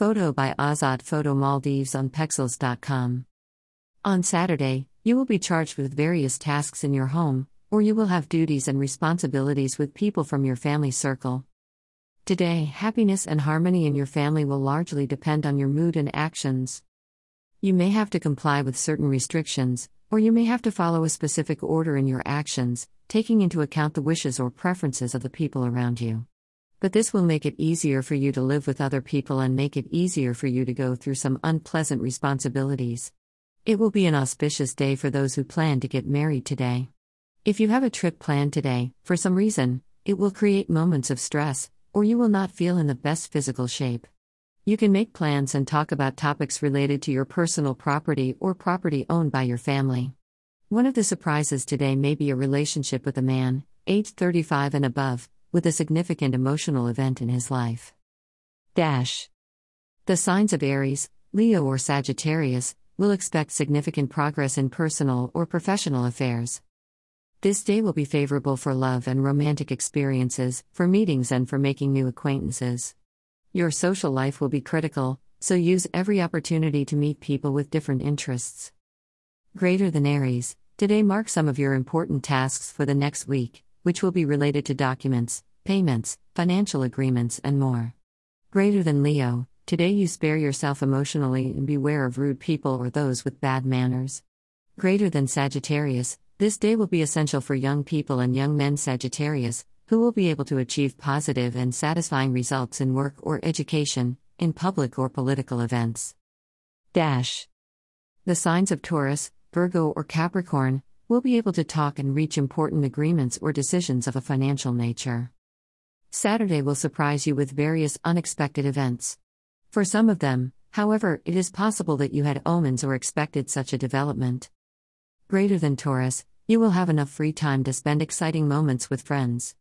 Photo by Asad Photo Maldives on Pexels.com. On Saturday, you will be charged with various tasks in your home, or you will have duties and responsibilities with people from your family circle. Today, happiness and harmony in your family will largely depend on your mood and actions. You may have to comply with certain restrictions, or you may have to follow a specific order in your actions, taking into account the wishes or preferences of the people around you. But this will make it easier for you to live with other people and make it easier for you to go through some unpleasant responsibilities. It will be an auspicious day for those who plan to get married today. If you have a trip planned today, for some reason, it will create moments of stress, or you will not feel in the best physical shape. You can make plans and talk about topics related to your personal property or property owned by your family. One of the surprises today may be a relationship with a man, age 35 and above, with a significant emotional event in his life. Dash. The signs of Aries, Leo, or Sagittarius will expect significant progress in personal or professional affairs. This day will be favorable for love and romantic experiences, for meetings, and for making new acquaintances. Your social life will be critical, so use every opportunity to meet people with different interests. Greater than Aries, today mark some of your important tasks for the next week, which will be related to documents, payments, financial agreements, and more. Greater than Leo, Today you spare yourself emotionally and beware of rude people or those with bad manners. Greater than Sagittarius, this day will be essential for young people and young men Sagittarius, who will be able to achieve positive and satisfying results in work or education, in public or political events. Dash. The signs of Taurus, Virgo, or Capricorn will be able to talk and reach important agreements or decisions of a financial nature. Saturday will surprise you with various unexpected events. For some of them, however, it is possible that you had omens or expected such a development. Greater than Taurus, you will have enough free time to spend exciting moments with friends.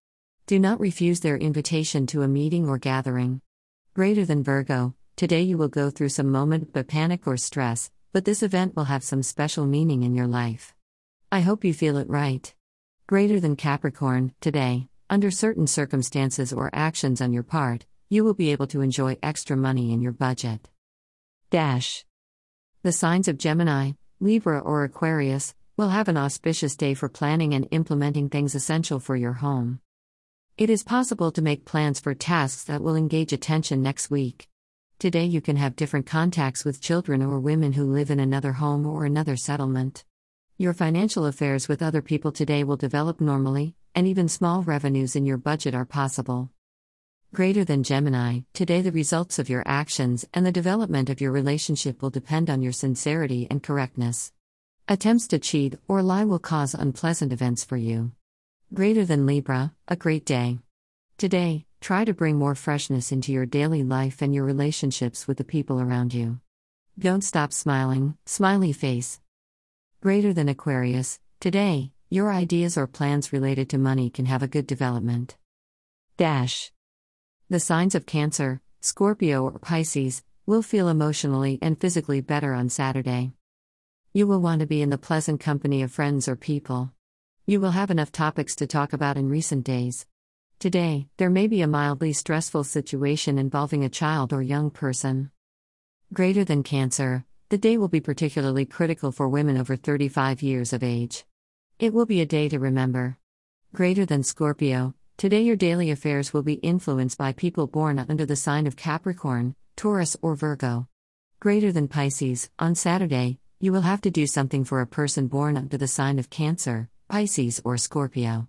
Do not refuse their invitation to a meeting or gathering. Greater than Virgo, today you will go through some moment of panic or stress, but this event will have some special meaning in your life. I hope you feel it right. Greater than Capricorn, today, under certain circumstances or actions on your part, you will be able to enjoy extra money in your budget. Dash. The signs of Gemini, Libra, or Aquarius will have an auspicious day for planning and implementing things essential for your home. It is possible to make plans for tasks that will engage attention next week. Today, you can have different contacts with children or women who live in another home or another settlement. Your financial affairs with other people today will develop normally, and even small revenues in your budget are possible. Greater than Gemini, today the results of your actions and the development of your relationship will depend on your sincerity and correctness. Attempts to cheat or lie will cause unpleasant events for you. Greater than Libra, a great day. Today, try to bring more freshness into your daily life and your relationships with the people around you. Don't stop smiling, smiley face. Greater than Aquarius, today, your ideas or plans related to money can have a good development. Dash. The signs of Cancer, Scorpio, or Pisces will feel emotionally and physically better on Saturday. You will want to be in the pleasant company of friends or people. You will have enough topics to talk about in recent days. Today, there may be a mildly stressful situation involving a child or young person. Greater than Cancer, the day will be particularly critical for women over 35 years of age. It will be a day to remember. Greater than Scorpio, Today, your daily affairs will be influenced by people born under the sign of Capricorn, Taurus, or Virgo. Greater than Pisces, on Saturday, you will have to do something for a person born under the sign of Cancer, Pisces, or Scorpio.